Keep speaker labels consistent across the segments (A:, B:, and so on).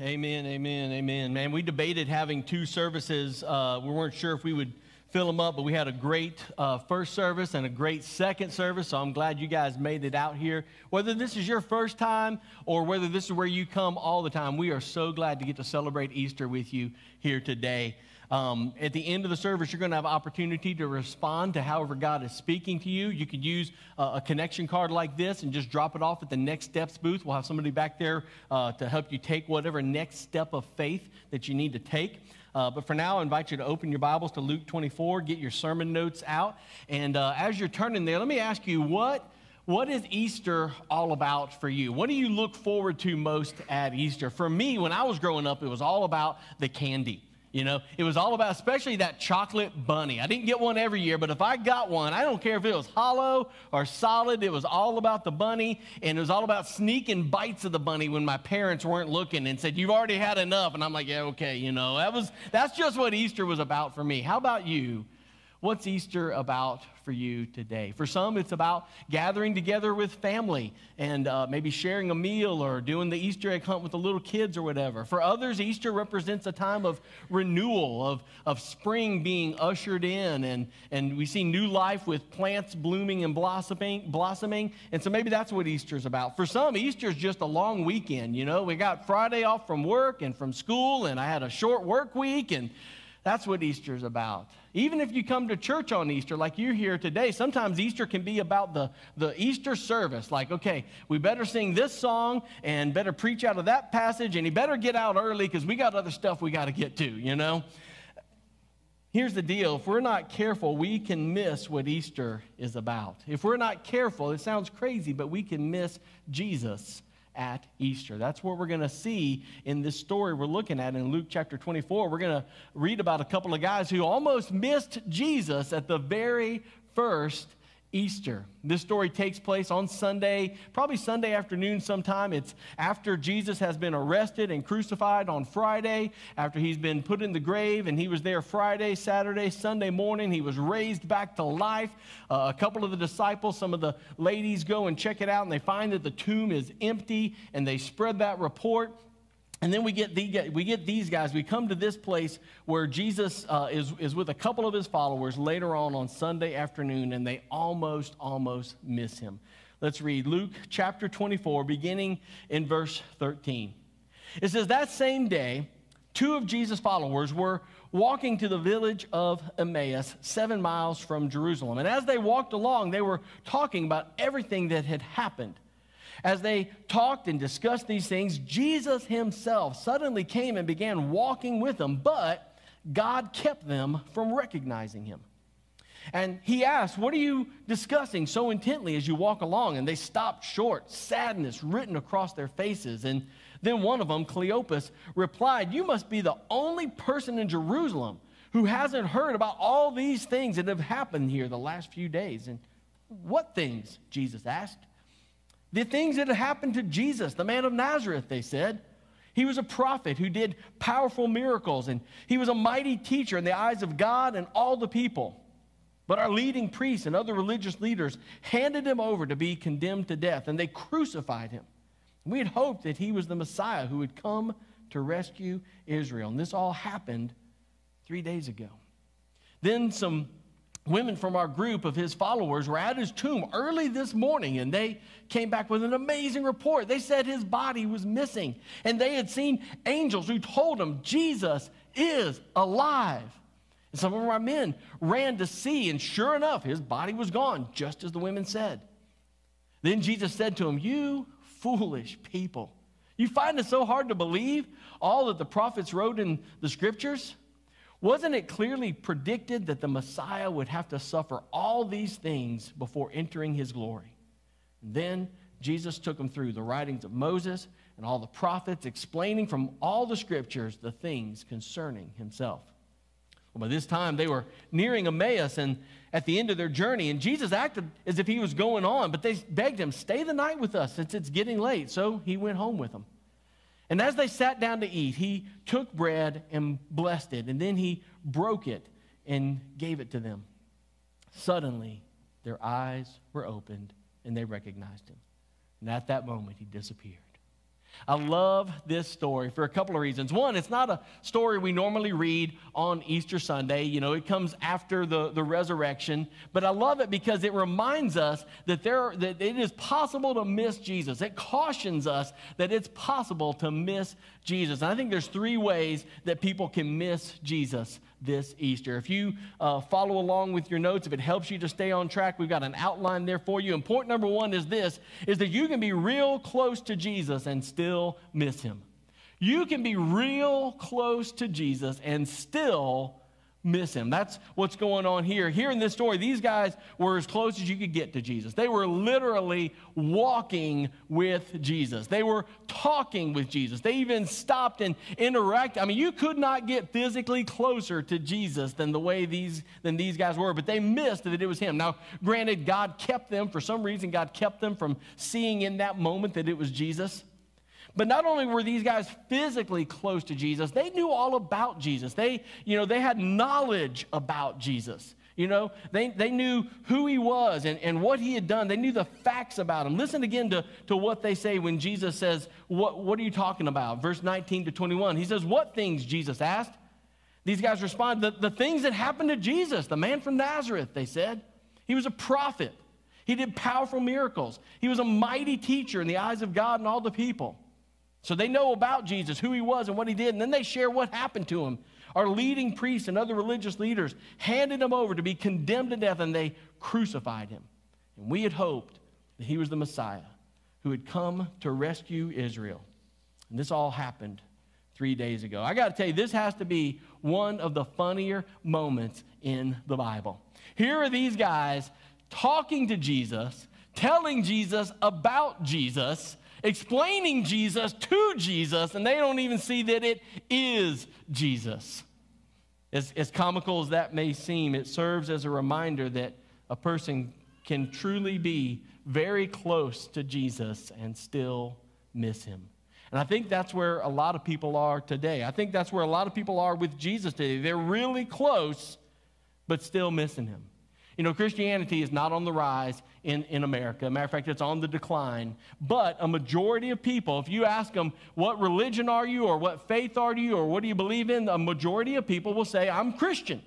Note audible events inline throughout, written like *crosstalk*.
A: Amen, amen, amen. Man, we debated having two services. Uh, we weren't sure if we would fill them up, but we had a great uh, first service and a great second service. So I'm glad you guys made it out here. Whether this is your first time or whether this is where you come all the time, we are so glad to get to celebrate Easter with you here today. Um, at the end of the service, you're going to have opportunity to respond to however God is speaking to you. You could use uh, a connection card like this and just drop it off at the Next Steps booth. We'll have somebody back there uh, to help you take whatever next step of faith that you need to take. Uh, but for now, I invite you to open your Bibles to Luke 24, get your sermon notes out. And uh, as you're turning there, let me ask you what, what is Easter all about for you? What do you look forward to most at Easter? For me, when I was growing up, it was all about the candy. You know, it was all about, especially that chocolate bunny. I didn't get one every year, but if I got one, I don't care if it was hollow or solid, it was all about the bunny, and it was all about sneaking bites of the bunny when my parents weren't looking and said, You've already had enough. And I'm like, Yeah, okay, you know, that was that's just what Easter was about for me. How about you? What's Easter about for you today? For some, it's about gathering together with family and uh, maybe sharing a meal or doing the Easter egg hunt with the little kids or whatever. For others, Easter represents a time of renewal, of, of spring being ushered in, and, and we see new life with plants blooming and blossoming, blossoming. And so maybe that's what Easter is about. For some, Easter is just a long weekend. You know, we got Friday off from work and from school, and I had a short work week, and that's what Easter is about. Even if you come to church on Easter, like you're here today, sometimes Easter can be about the, the Easter service. Like, okay, we better sing this song and better preach out of that passage, and he better get out early because we got other stuff we got to get to, you know? Here's the deal if we're not careful, we can miss what Easter is about. If we're not careful, it sounds crazy, but we can miss Jesus at Easter. That's what we're going to see in this story we're looking at in Luke chapter 24. We're going to read about a couple of guys who almost missed Jesus at the very first Easter. This story takes place on Sunday, probably Sunday afternoon sometime. It's after Jesus has been arrested and crucified on Friday, after he's been put in the grave, and he was there Friday, Saturday, Sunday morning. He was raised back to life. Uh, a couple of the disciples, some of the ladies go and check it out, and they find that the tomb is empty, and they spread that report. And then we get, the, we get these guys. We come to this place where Jesus uh, is, is with a couple of his followers later on on Sunday afternoon, and they almost, almost miss him. Let's read Luke chapter 24, beginning in verse 13. It says, That same day, two of Jesus' followers were walking to the village of Emmaus, seven miles from Jerusalem. And as they walked along, they were talking about everything that had happened. As they talked and discussed these things, Jesus himself suddenly came and began walking with them, but God kept them from recognizing him. And he asked, What are you discussing so intently as you walk along? And they stopped short, sadness written across their faces. And then one of them, Cleopas, replied, You must be the only person in Jerusalem who hasn't heard about all these things that have happened here the last few days. And what things? Jesus asked. The things that had happened to Jesus, the man of Nazareth, they said. He was a prophet who did powerful miracles, and he was a mighty teacher in the eyes of God and all the people. But our leading priests and other religious leaders handed him over to be condemned to death, and they crucified him. We had hoped that he was the Messiah who would come to rescue Israel. And this all happened three days ago. Then some women from our group of his followers were at his tomb early this morning and they came back with an amazing report. They said his body was missing and they had seen angels who told them Jesus is alive. And some of our men ran to see, and sure enough, his body was gone, just as the women said. Then Jesus said to them, You foolish people, you find it so hard to believe all that the prophets wrote in the scriptures? Wasn't it clearly predicted that the Messiah would have to suffer all these things before entering his glory? And then Jesus took them through the writings of Moses and all the prophets, explaining from all the scriptures the things concerning himself. Well, by this time, they were nearing Emmaus and at the end of their journey, and Jesus acted as if he was going on, but they begged him, Stay the night with us since it's getting late. So he went home with them. And as they sat down to eat, he took bread and blessed it, and then he broke it and gave it to them. Suddenly, their eyes were opened and they recognized him. And at that moment, he disappeared. I love this story for a couple of reasons. One, it's not a story we normally read on Easter Sunday. You know, it comes after the, the resurrection. But I love it because it reminds us that, there, that it is possible to miss Jesus. It cautions us that it's possible to miss Jesus. And I think there's three ways that people can miss Jesus this Easter. If you uh, follow along with your notes, if it helps you to stay on track, we've got an outline there for you. And point number one is this, is that you can be real close to Jesus and still miss him. You can be real close to Jesus and still miss him. That's what's going on here. Here in this story, these guys were as close as you could get to Jesus. They were literally walking with Jesus. They were talking with Jesus. They even stopped and interacted. I mean, you could not get physically closer to Jesus than the way these than these guys were, but they missed that it was him. Now, granted, God kept them for some reason God kept them from seeing in that moment that it was Jesus. But not only were these guys physically close to Jesus, they knew all about Jesus. They, you know, they had knowledge about Jesus. You know, they, they knew who he was and, and what he had done. They knew the facts about him. Listen again to, to what they say when Jesus says, what, what are you talking about? Verse 19 to 21. He says, What things? Jesus asked. These guys respond, the, the things that happened to Jesus, the man from Nazareth, they said. He was a prophet. He did powerful miracles. He was a mighty teacher in the eyes of God and all the people. So they know about Jesus, who he was, and what he did, and then they share what happened to him. Our leading priests and other religious leaders handed him over to be condemned to death, and they crucified him. And we had hoped that he was the Messiah who had come to rescue Israel. And this all happened three days ago. I got to tell you, this has to be one of the funnier moments in the Bible. Here are these guys talking to Jesus, telling Jesus about Jesus explaining Jesus to Jesus, and they don't even see that it is Jesus. As, as comical as that may seem, it serves as a reminder that a person can truly be very close to Jesus and still miss him. And I think that's where a lot of people are today. I think that's where a lot of people are with Jesus today. They're really close, but still missing him. You know, Christianity is not on the rise in, in America. Matter of fact, it's on the decline. But a majority of people, if you ask them, what religion are you, or what faith are you, or what do you believe in, a majority of people will say, I'm Christian.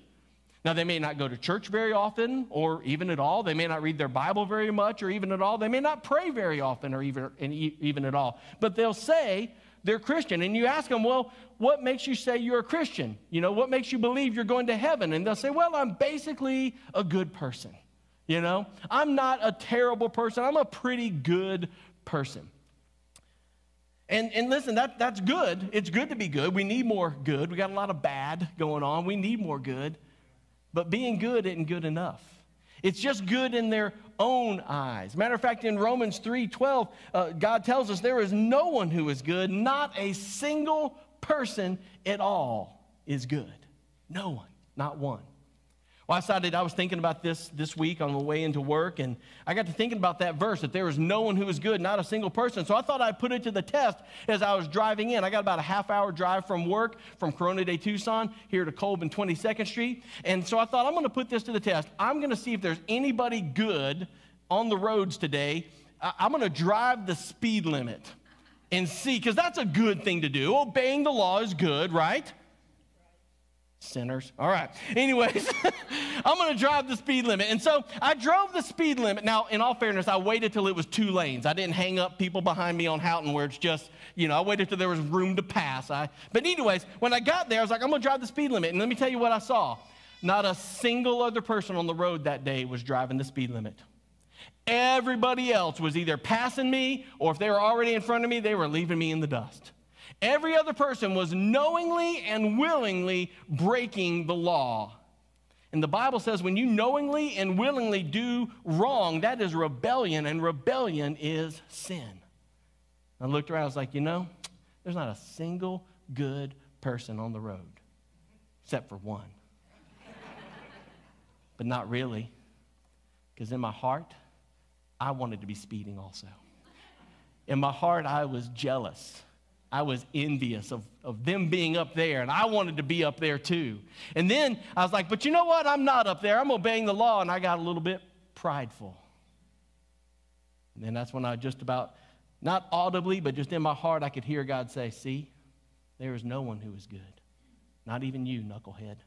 A: Now, they may not go to church very often or even at all. They may not read their Bible very much or even at all. They may not pray very often or even, even at all. But they'll say, they're Christian. And you ask them, well, what makes you say you're a Christian? You know, what makes you believe you're going to heaven? And they'll say, well, I'm basically a good person. You know, I'm not a terrible person, I'm a pretty good person. And, and listen, that, that's good. It's good to be good. We need more good. We got a lot of bad going on. We need more good. But being good isn't good enough. It's just good in their own eyes. Matter of fact, in Romans 3 12, uh, God tells us there is no one who is good, not a single person at all is good. No one, not one. Well, I decided I was thinking about this this week on the way into work, and I got to thinking about that verse that there is no one who is good, not a single person. So I thought I'd put it to the test as I was driving in. I got about a half hour drive from work from Corona de Tucson here to Kolb and 22nd Street. And so I thought I'm going to put this to the test. I'm going to see if there's anybody good on the roads today. I'm going to drive the speed limit and see, because that's a good thing to do. Oh, Obeying the law is good, right? Sinners. All right. Anyways, *laughs* I'm going to drive the speed limit. And so I drove the speed limit. Now, in all fairness, I waited till it was two lanes. I didn't hang up people behind me on Houghton where it's just, you know, I waited till there was room to pass. I, but, anyways, when I got there, I was like, I'm going to drive the speed limit. And let me tell you what I saw. Not a single other person on the road that day was driving the speed limit. Everybody else was either passing me, or if they were already in front of me, they were leaving me in the dust. Every other person was knowingly and willingly breaking the law. And the Bible says when you knowingly and willingly do wrong, that is rebellion, and rebellion is sin. I looked around, I was like, you know, there's not a single good person on the road, except for one. *laughs* but not really, because in my heart, I wanted to be speeding also. In my heart, I was jealous I was envious of, of them being up there, and I wanted to be up there too. And then I was like, but you know what? I'm not up there. I'm obeying the law, and I got a little bit prideful. And then that's when I just about Not audibly, but just in my heart, I could hear God say, See, there is no one who is good, not even you, knucklehead.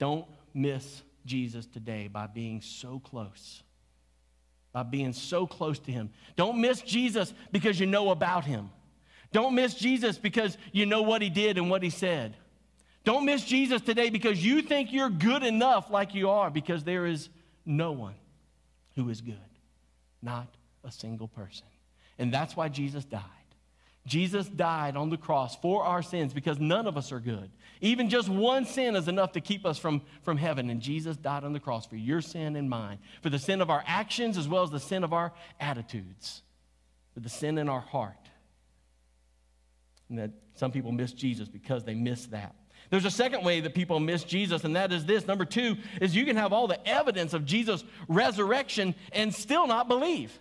A: Don't miss Jesus today by being so close, by being so close to Him. Don't miss Jesus because you know about Him. Don't miss Jesus because you know what He did and what He said. Don't miss Jesus today because you think you're good enough like you are, because there is no one who is good, not a single person. And that's why Jesus died. Jesus died on the cross for our sins because none of us are good. Even just one sin is enough to keep us from, from heaven. And Jesus died on the cross for your sin and mine, for the sin of our actions as well as the sin of our attitudes, for the sin in our heart. And that some people miss Jesus because they miss that. There's a second way that people miss Jesus, and that is this. Number two is you can have all the evidence of Jesus' resurrection and still not believe.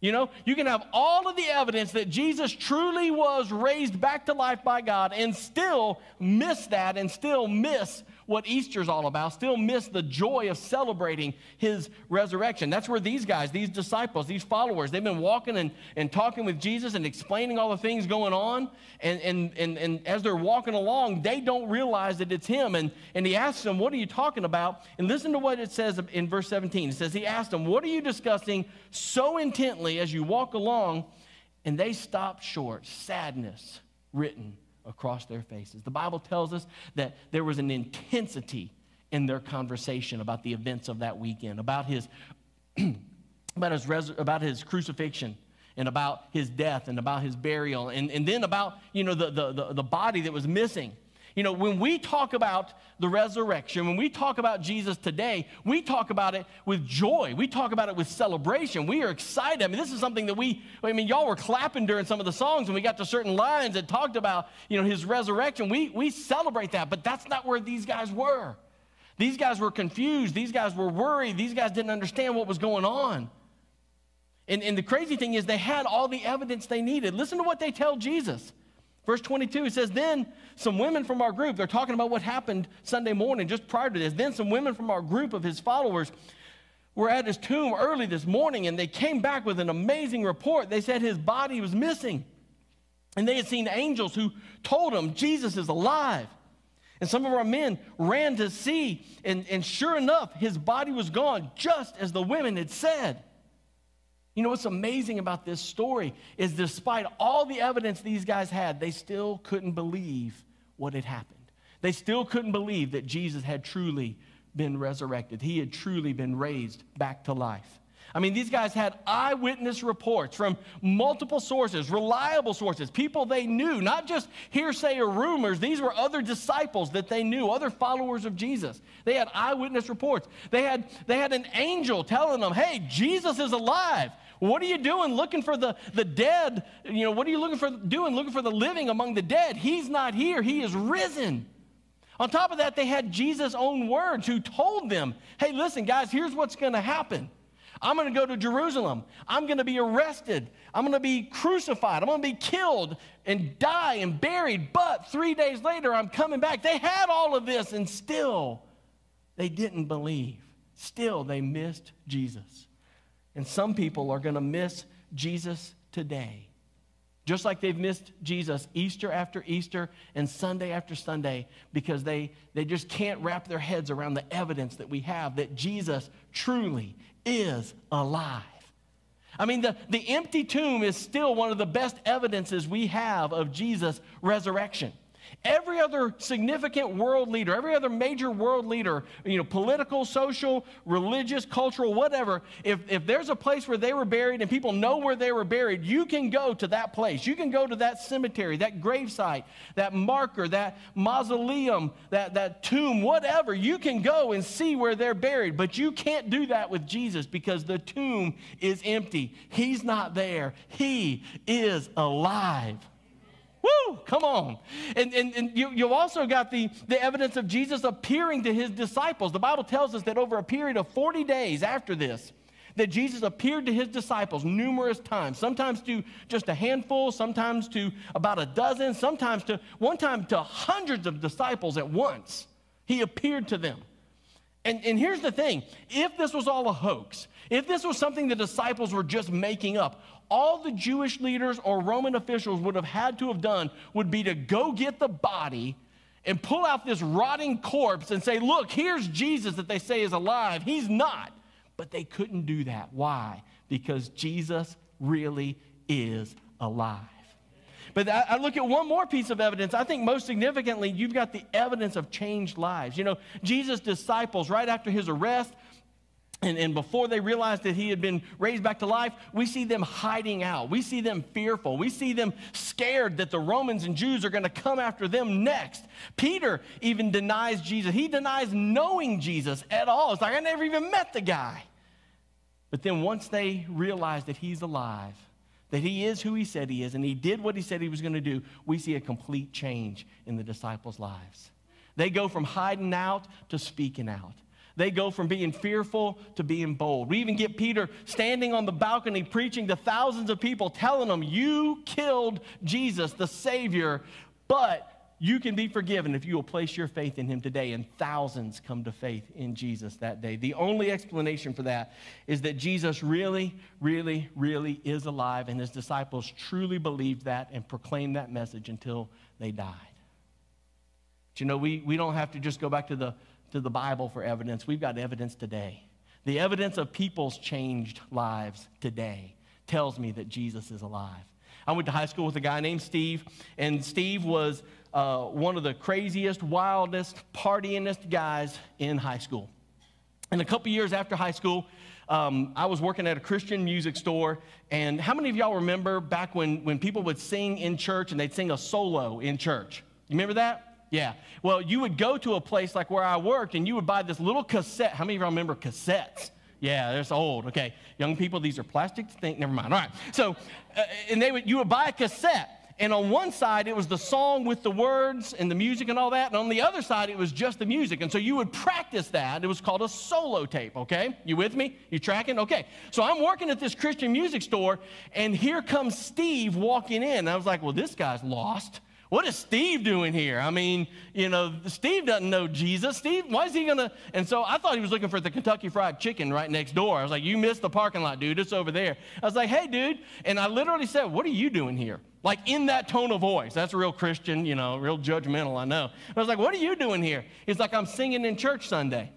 A: You know, you can have all of the evidence that Jesus truly was raised back to life by God and still miss that and still miss what Easter's all about, still miss the joy of celebrating his resurrection. That's where these guys, these disciples, these followers, they've been walking and, and talking with Jesus and explaining all the things going on. And, and, and, and as they're walking along, they don't realize that it's him. And, and he asks them, What are you talking about? And listen to what it says in verse 17. It says, He asked them, What are you discussing so intently as you walk along? And they stopped short, sadness written across their faces. The Bible tells us that there was an intensity in their conversation about the events of that weekend, about his, *clears throat* about his, res- about his crucifixion and about his death and about his burial and, and then about you know the, the, the, the body that was missing you know, when we talk about the resurrection, when we talk about Jesus today, we talk about it with joy. We talk about it with celebration. We are excited. I mean, this is something that we, I mean, y'all were clapping during some of the songs when we got to certain lines that talked about, you know, his resurrection. We, we celebrate that, but that's not where these guys were. These guys were confused. These guys were worried. These guys didn't understand what was going on. And, and the crazy thing is, they had all the evidence they needed. Listen to what they tell Jesus. Verse 22, it says, Then some women from our group, they're talking about what happened Sunday morning just prior to this. Then some women from our group of his followers were at his tomb early this morning and they came back with an amazing report. They said his body was missing. And they had seen angels who told them Jesus is alive. And some of our men ran to see, and, and sure enough, his body was gone, just as the women had said. You know what's amazing about this story is despite all the evidence these guys had, they still couldn't believe what had happened. They still couldn't believe that Jesus had truly been resurrected. He had truly been raised back to life. I mean, these guys had eyewitness reports from multiple sources, reliable sources, people they knew, not just hearsay or rumors. These were other disciples that they knew, other followers of Jesus. They had eyewitness reports. They had, they had an angel telling them, hey, Jesus is alive. What are you doing looking for the, the dead? You know, what are you looking for doing looking for the living among the dead? He's not here. He is risen. On top of that, they had Jesus' own words who told them, hey, listen, guys, here's what's going to happen. I'm going to go to Jerusalem. I'm going to be arrested. I'm going to be crucified. I'm going to be killed and die and buried. But three days later, I'm coming back. They had all of this, and still they didn't believe. Still, they missed Jesus. And some people are going to miss Jesus today. Just like they've missed Jesus Easter after Easter and Sunday after Sunday because they, they just can't wrap their heads around the evidence that we have that Jesus truly is alive. I mean, the, the empty tomb is still one of the best evidences we have of Jesus' resurrection. Every other significant world leader, every other major world leader, you know, political, social, religious, cultural, whatever, if, if there's a place where they were buried and people know where they were buried, you can go to that place. You can go to that cemetery, that gravesite, that marker, that mausoleum, that, that tomb, whatever. You can go and see where they're buried, but you can't do that with Jesus because the tomb is empty. He's not there, He is alive. Woo! Come on. And, and, and you, you also got the, the evidence of Jesus appearing to his disciples. The Bible tells us that over a period of 40 days after this, that Jesus appeared to his disciples numerous times, sometimes to just a handful, sometimes to about a dozen, sometimes to one time to hundreds of disciples at once. He appeared to them. And, and here's the thing if this was all a hoax, if this was something the disciples were just making up, all the Jewish leaders or Roman officials would have had to have done would be to go get the body and pull out this rotting corpse and say, Look, here's Jesus that they say is alive. He's not. But they couldn't do that. Why? Because Jesus really is alive. But I look at one more piece of evidence. I think most significantly, you've got the evidence of changed lives. You know, Jesus' disciples, right after his arrest, and, and before they realized that he had been raised back to life, we see them hiding out. We see them fearful. We see them scared that the Romans and Jews are going to come after them next. Peter even denies Jesus. He denies knowing Jesus at all. It's like, I never even met the guy. But then once they realize that he's alive, that he is who he said he is, and he did what he said he was going to do, we see a complete change in the disciples' lives. They go from hiding out to speaking out. They go from being fearful to being bold. We even get Peter standing on the balcony preaching to thousands of people, telling them, You killed Jesus, the Savior, but you can be forgiven if you will place your faith in him today. And thousands come to faith in Jesus that day. The only explanation for that is that Jesus really, really, really is alive, and his disciples truly believed that and proclaimed that message until they died. But you know, we, we don't have to just go back to the to the Bible for evidence. We've got evidence today. The evidence of people's changed lives today tells me that Jesus is alive. I went to high school with a guy named Steve, and Steve was uh, one of the craziest, wildest, partyingest guys in high school. And a couple years after high school, um, I was working at a Christian music store. And how many of y'all remember back when, when people would sing in church and they'd sing a solo in church? You remember that? Yeah. Well, you would go to a place like where I worked and you would buy this little cassette. How many of y'all remember cassettes? Yeah, that's old. Okay. Young people, these are plastic things. Never mind. All right. So, uh, and they would, you would buy a cassette. And on one side, it was the song with the words and the music and all that. And on the other side, it was just the music. And so you would practice that. It was called a solo tape, okay? You with me? You tracking? Okay. So I'm working at this Christian music store, and here comes Steve walking in. And I was like, well, this guy's lost. What is Steve doing here? I mean, you know, Steve doesn't know Jesus. Steve, why is he to? And so I thought he was looking for the Kentucky Fried Chicken right next door. I was like, you missed the parking lot, dude. It's over there. I was like, hey, dude. And I literally said, what are you doing here? Like in that tone of voice. That's real Christian, you know, real judgmental, I know. I was like, what are you doing here? He's like, I'm singing in church Sunday.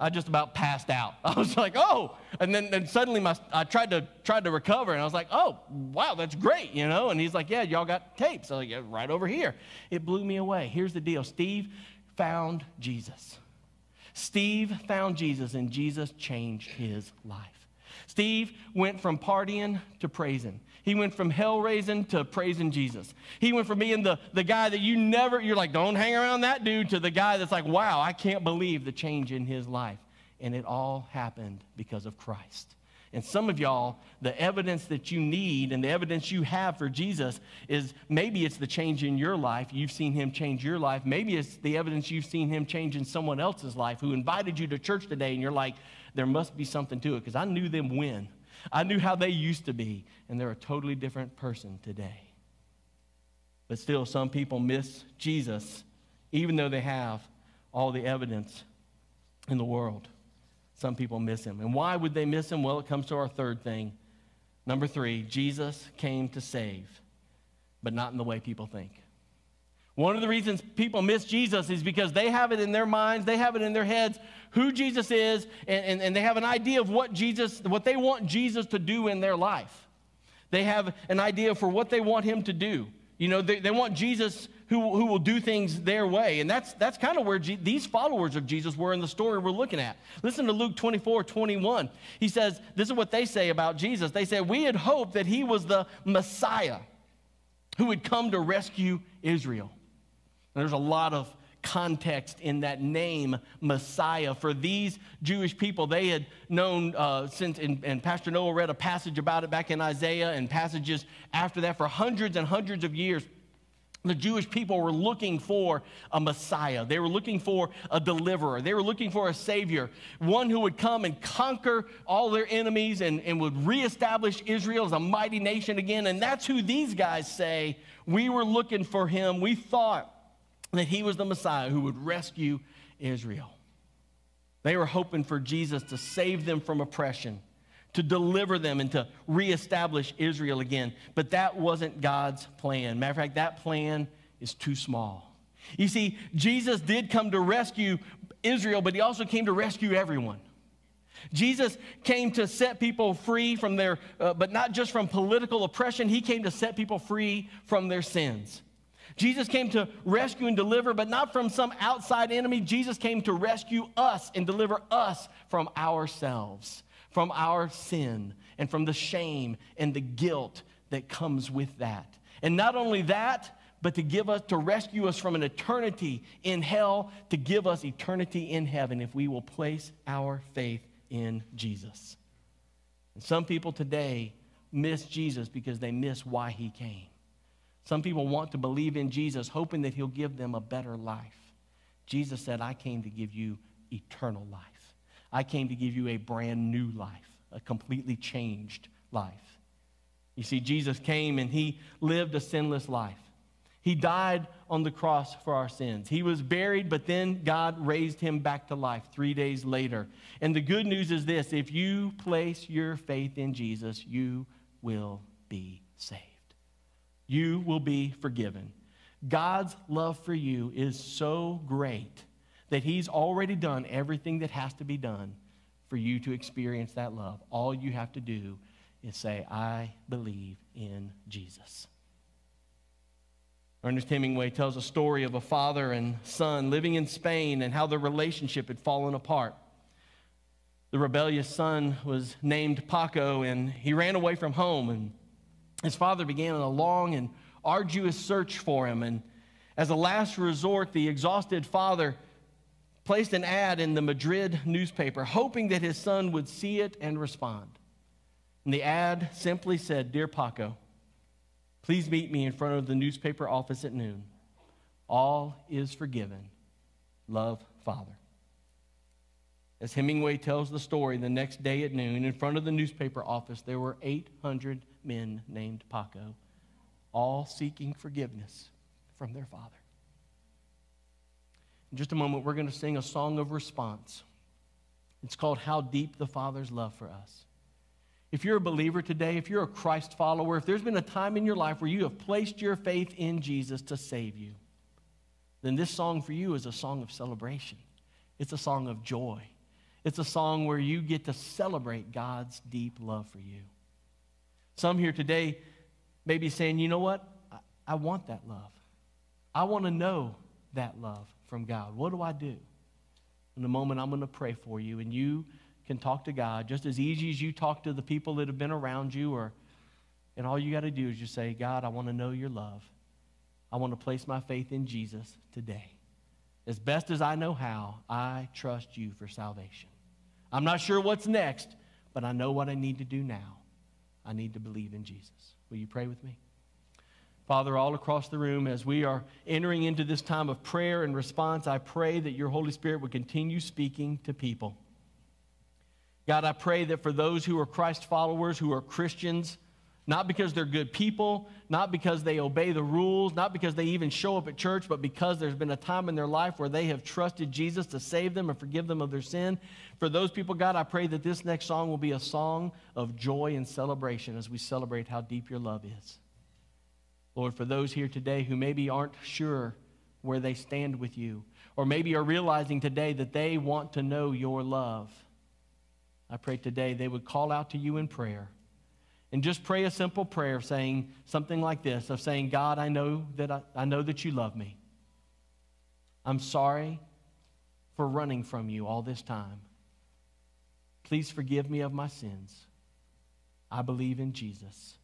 A: I just about passed out. *laughs* I was like, oh. And then, then suddenly my, I tried to, tried to recover, and I was like, oh, wow, that's great, you know? And he's like, yeah, y'all got tapes. I was like, yeah, right over here. It blew me away. Here's the deal Steve found Jesus. Steve found Jesus, and Jesus changed his life. Steve went from partying to praising. He went from hell raising to praising Jesus. He went from being the, the guy that you never, you're like, don't hang around that dude, to the guy that's like, wow, I can't believe the change in his life. And it all happened because of Christ. And some of y'all, the evidence that you need and the evidence you have for Jesus is maybe it's the change in your life. You've seen him change your life. Maybe it's the evidence you've seen him change in someone else's life who invited you to church today and you're like, there must be something to it because I knew them when. I knew how they used to be, and they're a totally different person today. But still, some people miss Jesus, even though they have all the evidence in the world. Some people miss him. And why would they miss him? Well, it comes to our third thing. Number three, Jesus came to save, but not in the way people think. One of the reasons people miss Jesus is because they have it in their minds, they have it in their heads who Jesus is, and, and, and, they have an idea of what Jesus, what they want Jesus to do in their life. They have an idea for what they want him to do. You know, they, they want Jesus who, who will do things their way. And that's, that's kind of where G- these followers of Jesus were in the story we're looking at. Listen to Luke 24, 21. He says, This is what they say about Jesus. They said, We had hoped that he was the Messiah who would come to rescue Israel. There's a lot of context in that name, Messiah. For these Jewish people, they had known uh, since, and, and Pastor Noah read a passage about it back in Isaiah and passages after that for hundreds and hundreds of years. The Jewish people were looking for a Messiah. They were looking for a deliverer. They were looking for a Savior, one who would come and conquer all their enemies and, and would reestablish Israel as a mighty nation again. And that's who these guys say we were looking for him. We thought that he was the Messiah who would rescue Israel. They were hoping for Jesus to save them from oppression, to deliver them, and to reestablish Israel again. But that wasn't God's plan. Matter of fact, that plan is too small. You see, Jesus did come to rescue Israel, but he also came to rescue everyone. Jesus came to set people free from their, uh, but not just from political oppression, he came to set people free from their sins. Jesus came to rescue and deliver, but not from some outside enemy. Jesus came to rescue us and deliver us from ourselves, from our sin, and from the shame and the guilt that comes with that. And not only that, but to give us, to rescue us from an eternity in hell, to give us eternity in heaven if we will place our faith in Jesus. And some people today miss Jesus because they miss why he came. Some people want to believe in Jesus, hoping that he'll give them a better life. Jesus said, I came to give you eternal life. I came to give you a brand new life, a completely changed life. You see, Jesus came and he lived a sinless life. He died on the cross for our sins. He was buried, but then God raised him back to life three days later. And the good news is this if you place your faith in Jesus, you will be saved. You will be forgiven. God's love for you is so great that He's already done everything that has to be done for you to experience that love. All you have to do is say, I believe in Jesus. Ernest Hemingway tells a story of a father and son living in Spain and how their relationship had fallen apart. The rebellious son was named Paco, and he ran away from home. And his father began a long and arduous search for him. And as a last resort, the exhausted father placed an ad in the Madrid newspaper, hoping that his son would see it and respond. And the ad simply said, Dear Paco, Please meet me in front of the newspaper office at noon. All is forgiven. Love, Father. As Hemingway tells the story, the next day at noon, in front of the newspaper office, there were 800 men named Paco, all seeking forgiveness from their father. In just a moment, we're going to sing a song of response. It's called How Deep the Father's Love for Us. If you're a believer today, if you're a Christ follower, if there's been a time in your life where you have placed your faith in Jesus to save you, then this song for you is a song of celebration. It's a song of joy. It's a song where you get to celebrate God's deep love for you. Some here today may be saying, you know what? I, I want that love. I want to know that love from God. What do I do? In a moment, I'm going to pray for you, and you can talk to God just as easy as you talk to the people that have been around you or and all you got to do is just say, God, I want to know your love. I want to place my faith in Jesus today. As best as I know how, I trust you for salvation. I'm not sure what's next, but I know what I need to do now. I need to believe in Jesus. Will you pray with me? Father, all across the room, as we are entering into this time of prayer and response, I pray that your Holy Spirit would continue speaking to people. God, I pray that for those who are Christ followers, who are Christians, not because they're good people, not because they obey the rules, not because they even show up at church, but because there's been a time in their life where they have trusted Jesus to save them and forgive them of their sin. For those people, God, I pray that this next song will be a song of joy and celebration as we celebrate how deep your love is. Lord, for those here today who maybe aren't sure where they stand with you, or maybe are realizing today that they want to know your love. I pray today they would call out to you in prayer and just pray a simple prayer saying something like this of saying, God, I know that I, I know that you love me. I'm sorry for running from you all this time. Please forgive me of my sins. I believe in Jesus.